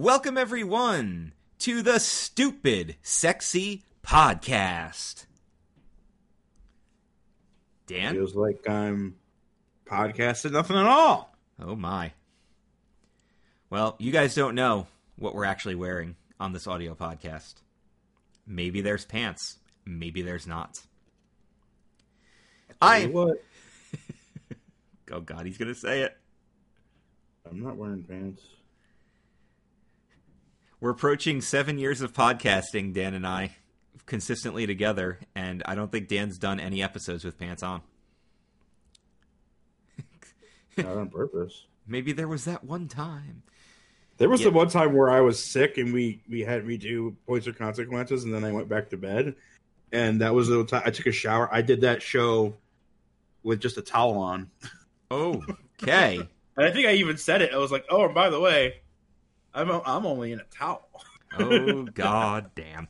Welcome, everyone, to the Stupid Sexy Podcast. Dan? Feels like I'm podcasting nothing at all. Oh, my. Well, you guys don't know what we're actually wearing on this audio podcast. Maybe there's pants, maybe there's not. I. what? Oh, God, he's going to say it. I'm not wearing pants. We're approaching seven years of podcasting, Dan and I, consistently together, and I don't think Dan's done any episodes with pants on. Not on purpose. Maybe there was that one time. There was Yeah. the one time where I was sick and we we had me do points or consequences, and then I went back to bed. And that was the time I took a shower. I did that show with just a towel on. Oh, okay. And I think I even said it. I was like, "Oh, and by the way, I'm I'm only in a towel." oh, god damn.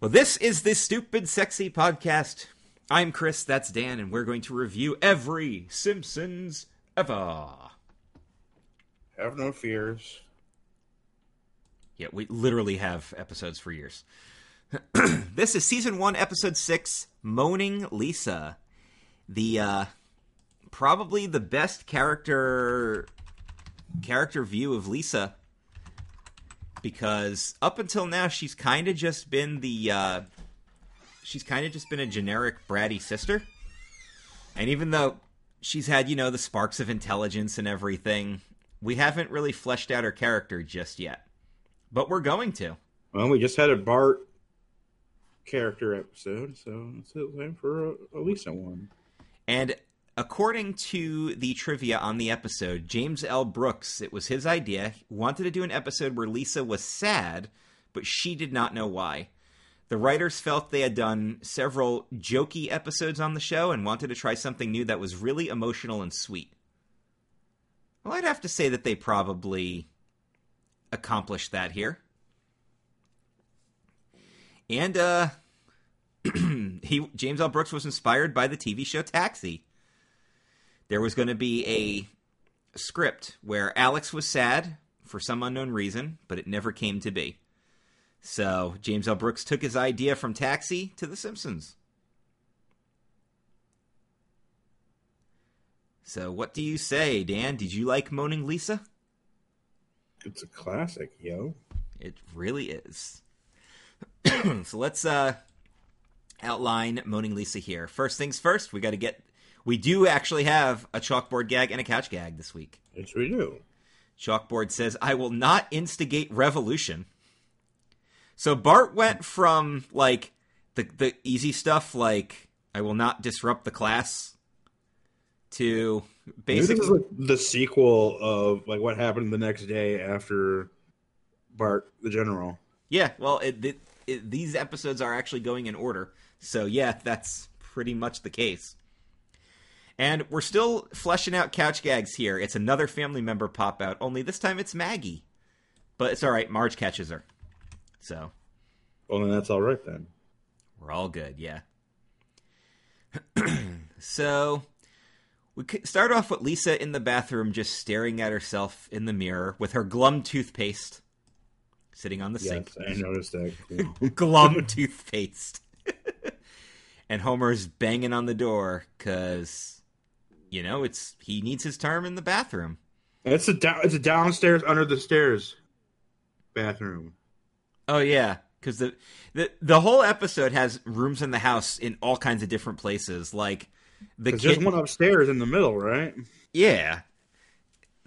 Well, this is the Stupid Sexy Podcast. I'm Chris, that's Dan, and we're going to review every Simpsons ever. Have no fears. Yeah, we literally have episodes for years. this is season one, episode six, Moaning Lisa. The uh probably the best character character view of Lisa. Because up until now she's kinda just been the uh she's kinda just been a generic bratty sister. And even though she's had, you know, the sparks of intelligence and everything, we haven't really fleshed out her character just yet. But we're going to. Well, we just had a Bart character episode, so it's time for a, a Lisa one. And according to the trivia on the episode, James L. Brooks, it was his idea, wanted to do an episode where Lisa was sad, but she did not know why. The writers felt they had done several jokey episodes on the show and wanted to try something new that was really emotional and sweet. Well, I'd have to say that they probably accomplished that here. And uh he James L. Brooks was inspired by the TV show Taxi. There was going to be a script where Alex was sad for some unknown reason, but it never came to be. So James L. Brooks took his idea from Taxi to The Simpsons. So what do you say, Dan? Did you like Moaning Lisa? It's a classic, yo. It really is. so let's uh outline Moaning Lisa here. First things first, we got to get. We do actually have a chalkboard gag and a couch gag this week. Yes, we do. Chalkboard says, I will not instigate revolution. So Bart went from like the the easy stuff like I will not disrupt the class to Maybe this is basically like the sequel of like what happened the next day after Bart the General. Yeah, well, it, it, it, these episodes are actually going in order. So, yeah, that's pretty much the case. And we're still fleshing out couch gags here. It's another family member pop out, only this time it's Maggie. But it's all right. Marge catches her. So, Well, then that's all right then. we're all good, yeah. so, we start off with Lisa in the bathroom just staring at herself in the mirror with her glum toothpaste sitting on the sink. Yes, I noticed that. glum toothpaste. and Homer's banging on the door because, you know, it's he needs his term in the bathroom. it's a down, it's a downstairs under the stairs bathroom. Oh yeah, because the, the the whole episode has rooms in the house in all kinds of different places. Like the There's kitchen, one upstairs in the middle, right? yeah.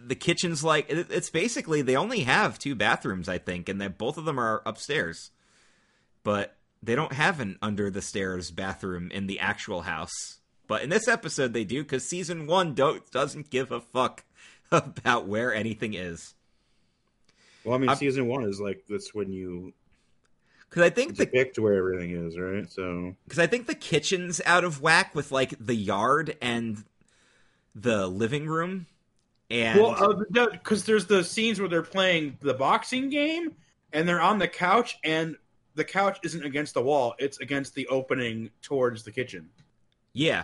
The kitchen's like it's basically they only have two bathrooms, I think, and that both of them are upstairs. But they don't have an under the stairs bathroom in the actual house. But in this episode, they do because season one don't doesn't give a fuck about where anything is. Well, I mean, I'm- season one is like that's when you Because I think the depict where everything is, right? So because I think the kitchen's out of whack with like the yard and the living room. And Well, uh, because there's the scenes where they're playing the boxing game, and they're on the couch, and the couch isn't against the wall; it's against the opening towards the kitchen. Yeah.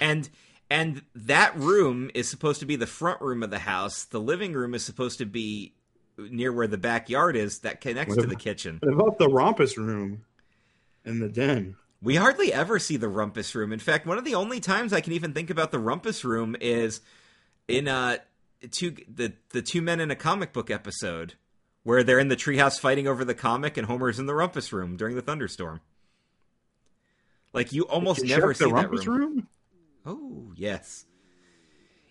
And and that room is supposed to be the front room of the house. The living room is supposed to be near where the backyard is that connects What to the kitchen. What about the rumpus room in the den? We hardly ever see the rumpus room. In fact, one of the only times I can even think about the rumpus room is in uh two the the two men in a comic book episode where they're in the treehouse fighting over the comic and Homer's in the rumpus room during the thunderstorm. Like you almost never see the see that rumpus room. room. Oh, yes.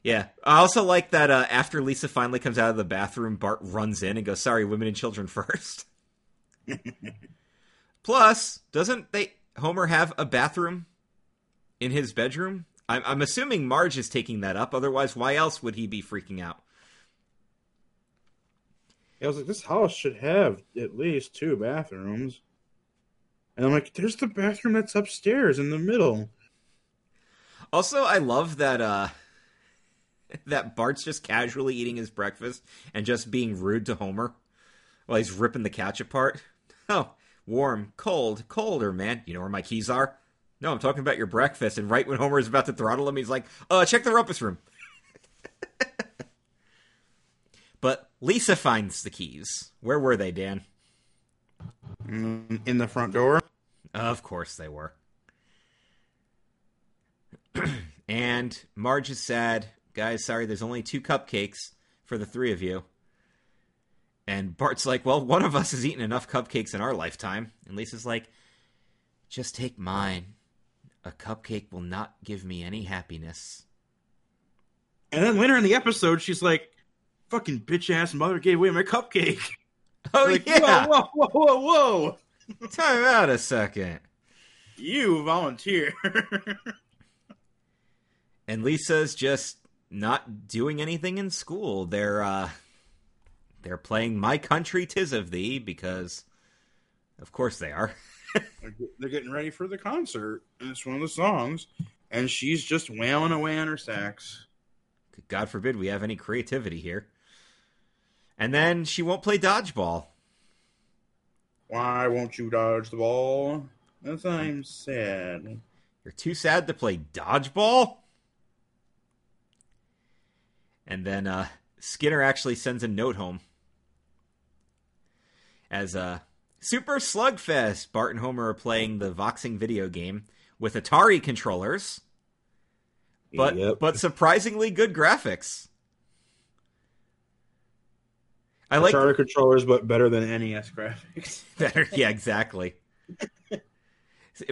Yeah. I also like that uh, after Lisa finally comes out of the bathroom, Bart runs in and goes, Sorry, women and children first. Plus, doesn't they Homer have a bathroom in his bedroom? I'm, I'm assuming Marge is taking that up. Otherwise, why else would he be freaking out? I was like, this house should have at least two bathrooms. And I'm like, there's the bathroom that's upstairs in the middle. Also, I love that uh that Bart's just casually eating his breakfast and just being rude to Homer while he's ripping the couch apart. Oh, warm, cold, colder, man. You know where my keys are? No, I'm talking about your breakfast. And right when Homer is about to throttle him, he's like, "Uh, check the rumpus room." but Lisa finds the keys. Where were they, Dan? Mm, In the front door. Of course they were. and Marge is sad. Guys, sorry, there's only two cupcakes for the three of you. And Bart's like, well, one of us has eaten enough cupcakes in our lifetime. And Lisa's like, just take mine. A cupcake will not give me any happiness. And then later in the episode, she's like, fucking bitch ass mother gave away my cupcake. Oh, Like, yeah! Whoa, whoa, whoa, whoa, whoa. Time out a second. You volunteer. and Lisa's just not doing anything in school. They're uh they're playing My Country Tis of Thee because of course they are. They're getting ready for the concert, and it's one of the songs. And she's just wailing away on her sax. God forbid we have any creativity here. And then she won't play dodgeball. Why won't you dodge the ball? As I'm sad. You're too sad to play dodgeball? And then uh, Skinner actually sends a note home. As uh, Super Slugfest, Bart and Homer are playing the Voxing video game with Atari controllers, but Yep. but surprisingly good graphics. I like Atari controllers, but better than NES graphics. Better, yeah, exactly.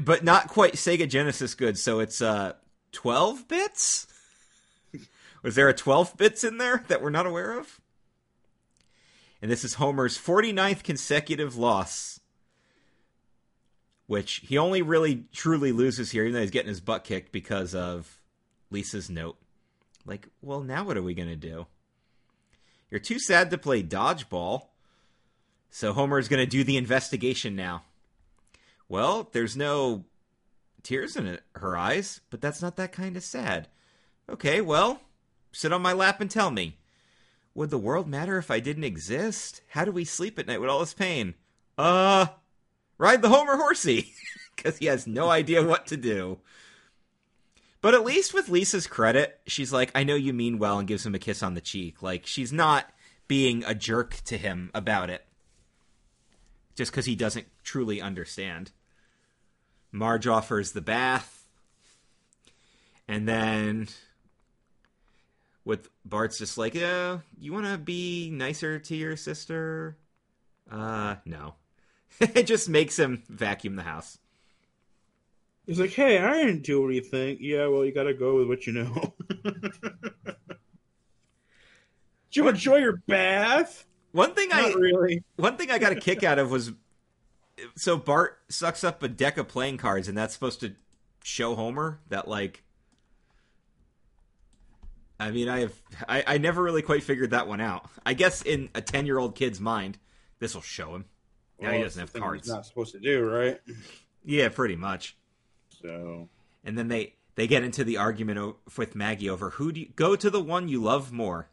but not quite Sega Genesis good. So it's uh, twelve bits. Was there a twelve bits in there that we're not aware of? And this is Homer's 49th consecutive loss, which he only really truly loses here, even though he's getting his butt kicked because of Lisa's note. Like, well, now what are we gonna do? You're too sad to play dodgeball. So Homer's going to do the investigation now. Well, there's no tears in her eyes, but that's not that kind of sad. Okay, well, sit on my lap and tell me. Would the world matter if I didn't exist? How do we sleep at night with all this pain? Uh, ride the Homer horsey, because he has no idea what to do. But at least with Lisa's credit, she's like, I know you mean well, and gives him a kiss on the cheek. Like, she's not being a jerk to him about it just because he doesn't truly understand. Marge offers the bath, and then with Bart's just like, "Yeah, you want to be nicer to your sister?" Uh, no. it just makes him vacuum the house. He's like, hey, I didn't do anything. Yeah, well, you gotta go with what you know. Did you enjoy your bath? One thing I really. one thing I got a kick out of was so Bart sucks up a deck of playing cards, and that's supposed to show Homer that like. I mean, I have I, I never really quite figured that one out. I guess in a ten year old kid's mind, this will show him. Now he doesn't have it's the thing cards. He's not supposed to do, right? Yeah, pretty much. So And then they they get into the argument o- with Maggie over who do you go to the one you love more.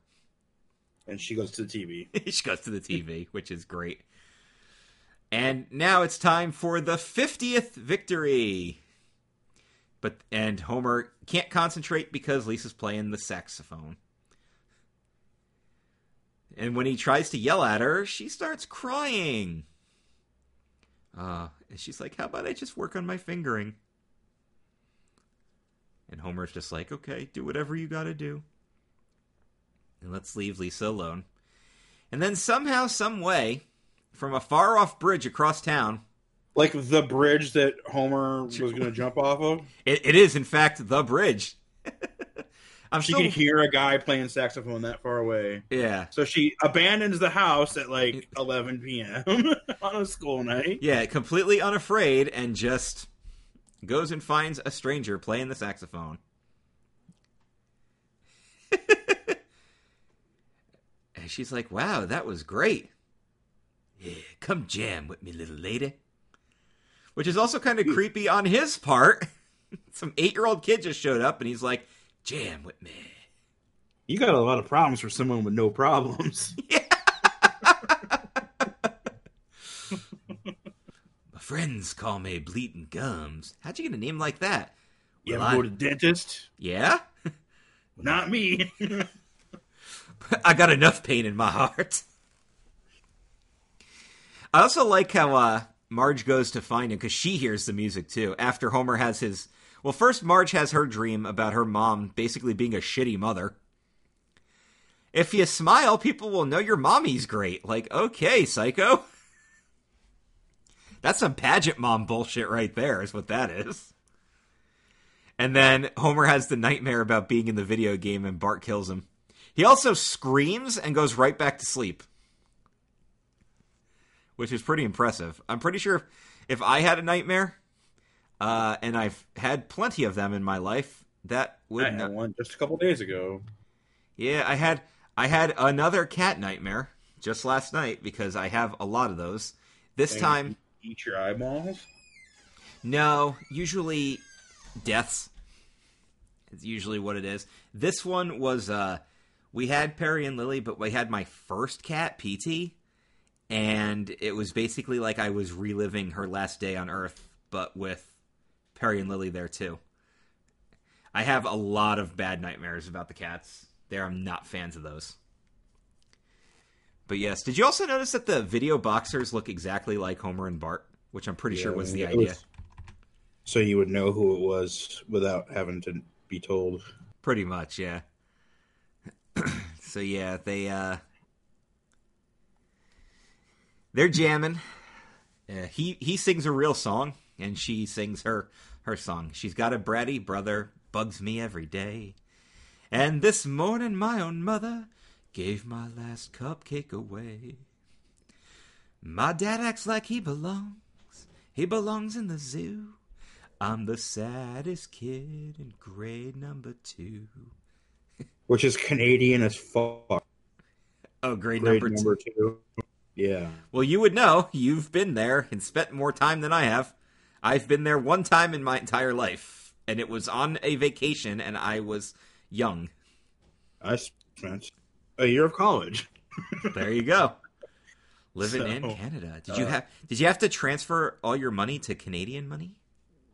and she goes to the TV. she goes to the TV, which is great. And now it's time for the 50th victory. But and Homer can't concentrate because Lisa's playing the saxophone. And when he tries to yell at her, she starts crying. Uh, and she's like, How about I just work on my fingering? And Homer's just like, Okay, do whatever you gotta do. And let's leave Lisa alone. And then somehow, some way, from a far off bridge across town, Like the bridge that Homer was going to jump off of. it, it is in fact the bridge. I'm She still, could hear a guy playing saxophone that far away. yeah, So she abandons the house at like 11 p.m. on a school night. yeah, completely unafraid, and just goes and finds a stranger playing the saxophone. and she's like, "Wow, that was great. Yeah, come jam with me, little lady." Which is also kind of creepy on his part. Some eight-year-old kid just showed up, and he's like, "Jam with me." You got a lot of problems for someone with no problems. Yeah. My friends call me Bleeding Gums. How'd you get a name like that? You Well, ever go to the dentist? Yeah? Not me. I got enough pain in my heart. I also like how uh, Marge goes to find him because she hears the music too. After Homer has his. Well, first, Marge has her dream about her mom basically being a shitty mother. If you smile, people will know your mommy's great. Like, okay, psycho. That's some pageant mom bullshit right there, is what that is. And then Homer has the nightmare about being in the video game and Bart kills him. He also screams and goes right back to sleep. Which is pretty impressive. I'm pretty sure if I had a nightmare, uh, and I've had plenty of them in my life, that would I not. had one just a couple days ago. Yeah, I had I had another cat nightmare just last night because I have a lot of those. This And time, Eat your eyeballs. no, usually deaths. It's usually what it is. This one was uh we had Perry and Lily, but we had my first cat, PT, and it was basically like I was reliving her last day on Earth, but with Perry and Lily there too. I have a lot of bad nightmares about the cats. There, I'm not fans of those. But yes, did you also notice that the video boxers look exactly like Homer and Bart, which I'm pretty sure Yeah, was the idea. was- so you would know who it was without having to be told. Pretty much, yeah. so yeah, they uh they're jamming. Uh, he he sings a real song, and she sings her her song. She's got a bratty brother, bugs me every day. And this morning, my own mother gave my last cupcake away. My dad acts like he belongs. He belongs in the zoo. I'm the saddest kid in grade number two. Which is Canadian as fuck. Oh, grade, Grade number, number, two. two. Yeah. Well, you would know. You've been there and spent more time than I have. I've been there one time in my entire life, and it was on a vacation, and I was young. I spent a year of college. There you go. Living So, in Canada. Did you uh, have? Did you have to transfer all your money to Canadian money?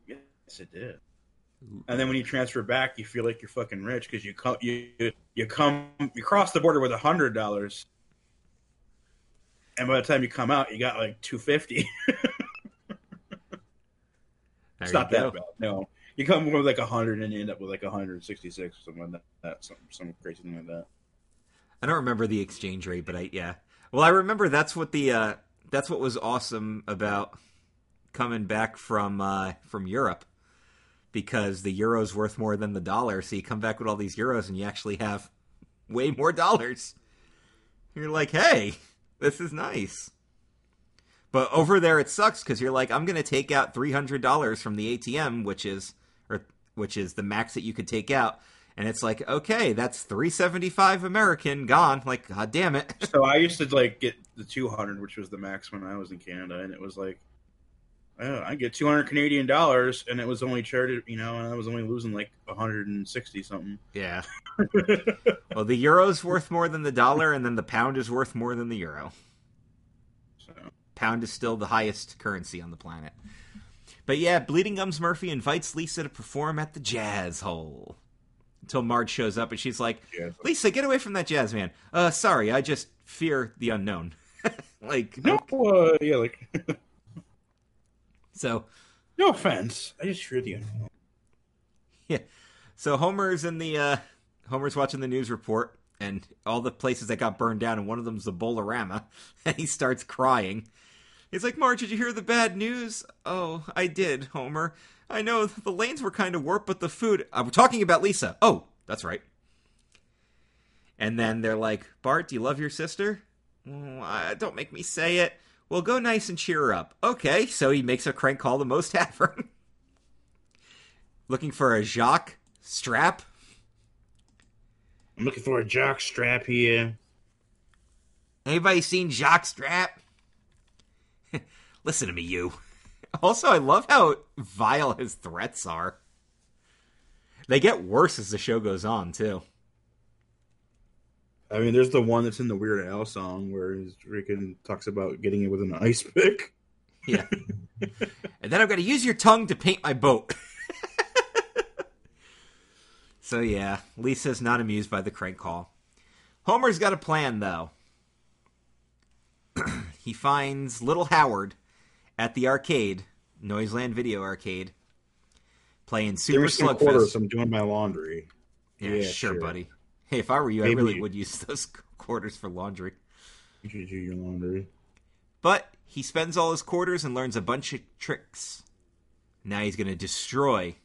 Yes, it did. And then when you transfer back, you feel like you're fucking rich because you come you you come you cross the border with a hundred dollars, and by the time you come out, you got like two fifty. It's you not that bad. No, you come with like a hundred and you end up with like a hundred sixty six or something like that. Some some crazy thing like that. I don't remember the exchange rate, but I yeah. Well, I remember that's what the uh, that's what was awesome about coming back from uh, from Europe because the euro's worth more than the dollar. So you come back with all these euros and you actually have way more dollars. You're like, hey, this is nice. But over there, it sucks because you're like, I'm going to take out three hundred dollars from the ATM, which is or which is the max that you could take out, and it's like, okay, that's three seventy five American gone. Like, god damn it. So I used to like get the two hundred, which was the max when I was in Canada, and it was like. Oh, I get two hundred Canadian dollars, and it was only charged, you know, and I was only losing like hundred and sixty something. Yeah. well, the euro's worth more than the dollar, and then the pound is worth more than the euro. So Pound is still the highest currency on the planet. But yeah, Bleeding Gums Murphy invites Lisa to perform at the Jazz Hole. Until Marge shows up and she's like, yeah, Lisa, get away from that jazz man. Uh, sorry, I just fear the unknown. like No, uh, yeah, like so no offense. I just the unknown. yeah. So Homer's in the uh Homer's watching the news report and all the places that got burned down and one of them's the Bowlarama and he starts crying. He's like, Marge, did you hear the bad news? Oh, I did, Homer. I know the lanes were kind of warped, but the food. I'm talking about Lisa. Oh, that's right. And then they're like, Bart, do you love your sister? "Mm, uh, don't make me say it. Well, go nice and cheer her up. Okay, so he makes a crank call to Moe's Tavern. Looking for a Jacques strap. I'm looking for a jock strap here. Anybody seen Jacques strap? Listen to me, you. Also, I love how vile his threats are. They get worse as the show goes on, too. I mean, there's the one that's in the Weird Al song where he's freaking talks about getting it with an ice pick. Yeah. and then I'm going to use your tongue to paint my boat. so, yeah, Lisa's not amused by the crank call. Homer's got a plan, though. he finds little Howard at the arcade, Noiseland Video Arcade, playing Super. Slugfest. I'm doing my laundry. Yeah, Yeah, sure, sure. buddy. Hey, if I were you, I really you- would use those quarters for laundry. You should do your laundry. But he spends all his quarters and learns a bunch of tricks. Now he's going to destroy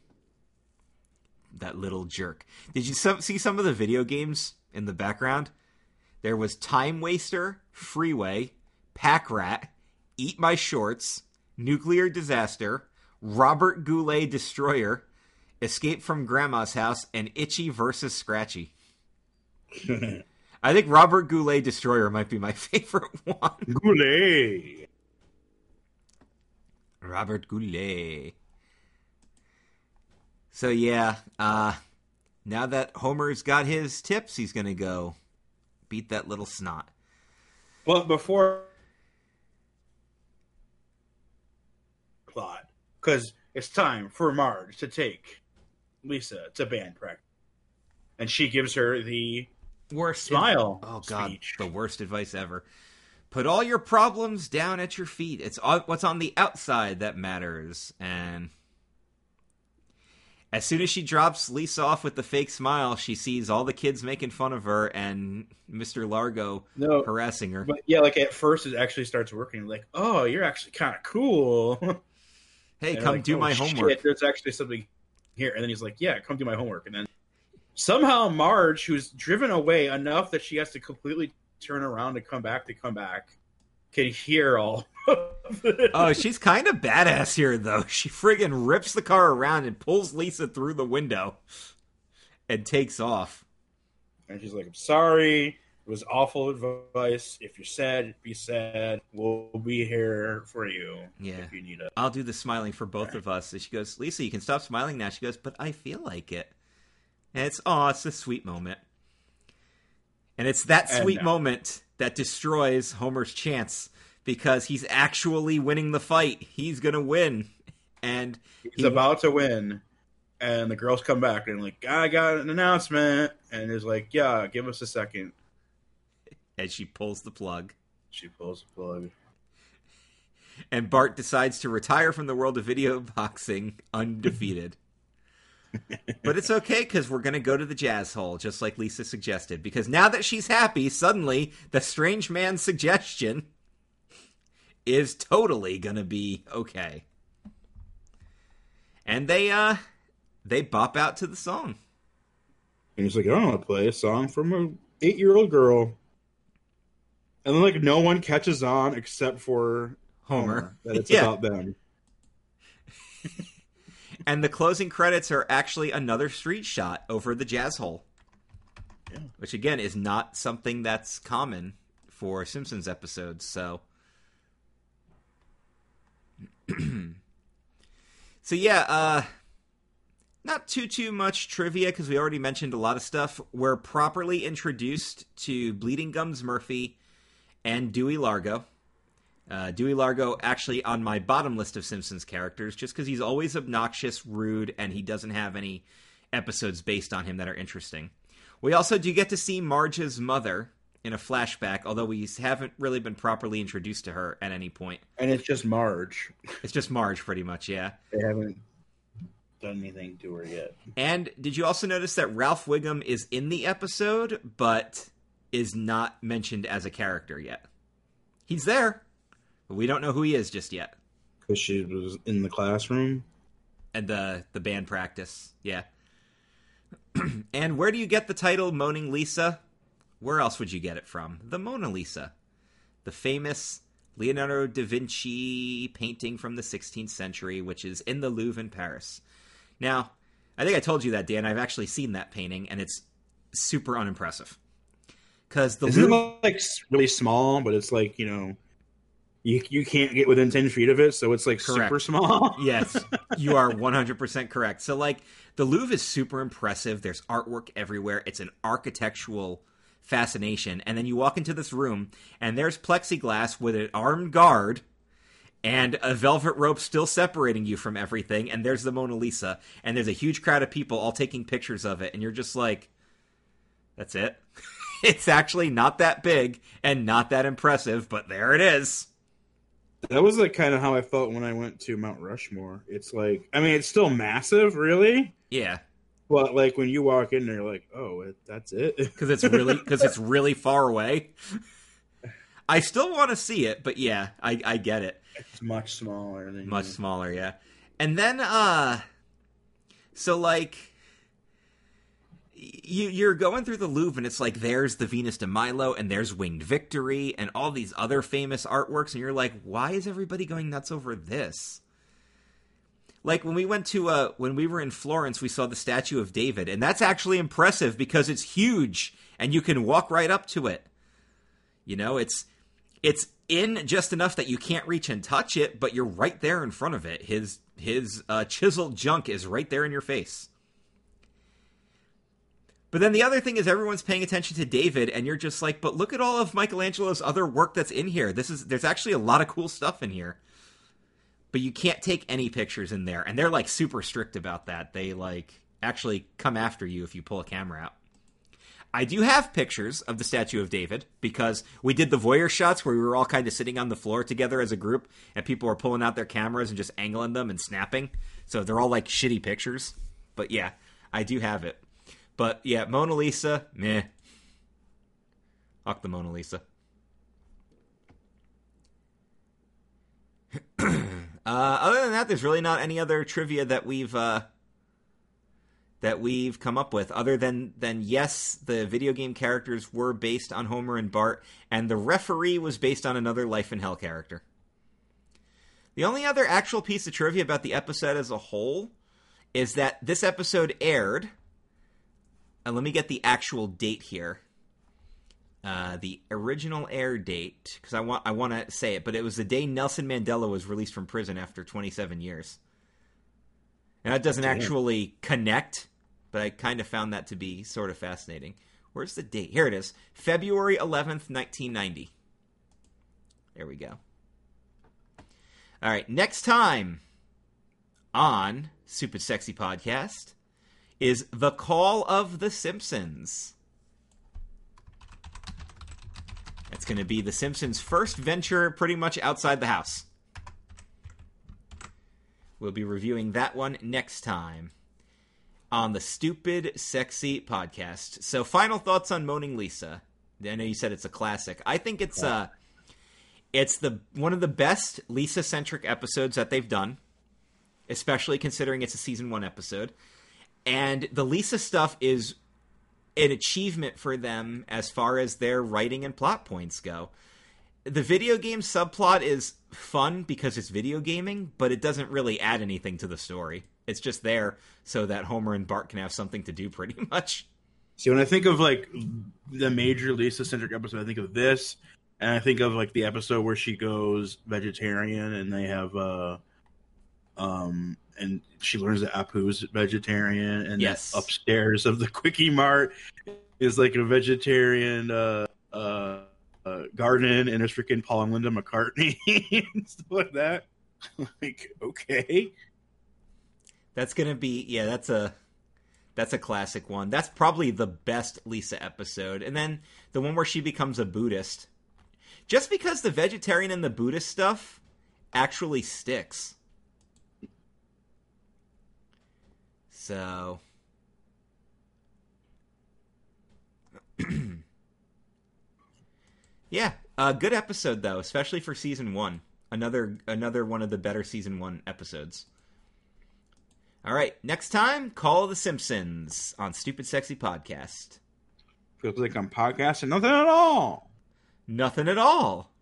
that little jerk. Did you see some of the video games in the background? There was Time Waster, Freeway, Pack Rat, Eat My Shorts, Nuclear Disaster, Robert Goulet Destroyer, Escape from Grandma's House, and Itchy versus Scratchy. I think Robert Goulet Destroyer might be my favorite one. Goulet. Robert Goulet. So yeah, uh now that Homer's got his tips, he's gonna go beat that little snot. But before plot, because it's time for Marge to take Lisa to band practice, and she gives her the Worst smile. Oh god, speech. the worst advice ever. Put all your problems down at your feet. It's all, what's on the outside that matters. And as soon as she drops Lisa off with the fake smile, she sees all the kids making fun of her and Mr. Largo No, harassing her. but yeah, like at first it actually starts working. Like, oh, you're actually kind of cool. Hey, And come like, do "Oh, my shit, homework. there's actually something here. And then he's like, yeah, come do my homework. And then somehow Marge, who's driven away enough that she has to completely turn around to come back to come back, can hear all. Oh, she's kind of badass here, though. She friggin' rips the car around and pulls Lisa through the window and takes off. And she's like, I'm sorry. It was awful advice. If you're sad, be sad. We'll be here for you Yeah. if you need us. I'll do the smiling for both of us. And she goes, Lisa, you can stop smiling now. She goes, but I feel like it. And it's, oh, it's a sweet moment. And it's that And, sweet uh, moment that destroys Homer's chance because he's actually winning the fight. He's going to win. And He's he- about to win. And the girls come back and like, I got an announcement. And it's like, yeah, give us a second. And she pulls the plug. She pulls the plug. and Bart decides to retire from the world of video boxing undefeated. But it's okay because we're going to go to the jazz hole, just like Lisa suggested. Because now that she's happy, suddenly the strange man's suggestion is totally going to be okay. And they, uh, they bop out to the song. And he's like, I don't want to play a song from an eight year old girl. And then like no one catches on except for Homer. that it's Yeah. about them. And the closing credits are actually another street shot over the jazz hole. Yeah. Which again is not something that's common for Simpsons episodes, so So yeah, uh not too too much trivia because we already mentioned a lot of stuff. We're properly introduced to Bleeding Gums Murphy and Dewey Largo. Uh, Dewey Largo actually on my bottom list of Simpsons characters, just because he's always obnoxious, rude, and he doesn't have any episodes based on him that are interesting. We also do get to see Marge's mother in a flashback, although we haven't really been properly introduced to her at any point. And it's just Marge. It's just Marge, pretty much, yeah. They haven't done anything to her yet. And did you also notice that Ralph Wiggum is in the episode, but is not mentioned as a character yet? He's there, but we don't know who he is just yet. Because she was in the classroom. And the the band practice, yeah. and where do you get the title Moaning Lisa? Where else would you get it from? The Mona Lisa, the famous Leonardo da Vinci painting from the 16th century, which is in the Louvre in Paris. Now, I think I told you that, Dan. I've actually seen that painting, and it's super unimpressive. Because the Isn't Louvre, it like really small, but it's like you know, you you can't get within ten feet of it, so it's like Correct. super small. yes, you are 100% correct. So, like, the Louvre is super impressive. There's artwork everywhere. It's an architectural fascination. And then you walk into this room, and there's plexiglass with an armed guard and a velvet rope still separating you from everything. And there's the Mona Lisa. And there's a huge crowd of people all taking pictures of it. And you're just like, that's it. it's actually not that big and not that impressive, but there it is. That was like kind of how I felt when I went to Mount Rushmore. It's like, I mean, it's still massive, really, Yeah. but like when you walk in there, like, oh, it, that's it. because it's really because it's really far away. I still want to see it, but yeah, I, I get it. It's much smaller than Much you. smaller, yeah. And then, uh, so like, you you're going through the Louvre, and it's like there's the Venus de Milo, and there's Winged Victory, and all these other famous artworks, and you're like, why is everybody going nuts over this? Like when we went to uh when we were in Florence, we saw the statue of David, and that's actually impressive because it's huge and you can walk right up to it. You know, it's it's in just enough that you can't reach and touch it, but you're right there in front of it. His his uh, chiseled junk is right there in your face. But then the other thing is everyone's paying attention to David, and you're just like, but look at all of Michelangelo's other work that's in here. This is there's actually a lot of cool stuff in here. But you can't take any pictures in there, and they're like super strict about that. They like actually come after you if you pull a camera out. I do have pictures of the statue of David because we did the voyeur shots where we were all kind of sitting on the floor together as a group and people were pulling out their cameras and just angling them and snapping. So they're all like shitty pictures. But yeah, I do have it. But yeah, Mona Lisa, meh. Fuck the Mona Lisa. uh, other than that, there's really not any other trivia that we've uh, that we've come up with other than than yes the video game characters were based on homer and bart and the referee was based on another life in hell character the only other actual piece of trivia about the episode as a whole is that this episode aired and let me get the actual date here uh, the original air date because i want i want to say it but it was the day nelson mandela was released from prison after 27 years and that doesn't Damn. actually connect, but I kind of found that to be sort of fascinating. Where's the date? Here it is February 11th, 1990. There we go. All right, next time on Super Sexy Podcast is The Call of the Simpsons. It's going to be The Simpsons' first venture pretty much outside the house. We'll be reviewing that one next time on the Stupid Sexy podcast. So, final thoughts on Moaning Lisa. I know you said it's a classic. I think it's uh it's the one of the best Lisa centric episodes that they've done, especially considering it's a season 1 episode. And the Lisa stuff is an achievement for them as far as their writing and plot points go the video game subplot is fun because it's video gaming, but it doesn't really add anything to the story. It's just there so that Homer and Bart can have something to do pretty much. See, when I think of like the major Lisa centric episode, I think of this, and I think of like the episode where she goes vegetarian and they have uh um and she learns that Apu's vegetarian and Yes. upstairs of the quickie mart is like a vegetarian uh uh, uh garden and there's freaking Paul and Linda McCartney and stuff like that. like, okay. That's going to be yeah, that's a That's a classic one. That's probably the best Lisa episode. And then the one where she becomes a Buddhist. Just because the vegetarian and the Buddhist stuff actually sticks. So. yeah, a good episode though, especially for season one. Another another one of the better season one episodes. All right, next time, call the Simpsons on Stupid Sexy Podcast. Feels like I'm podcasting nothing at all. Nothing at all.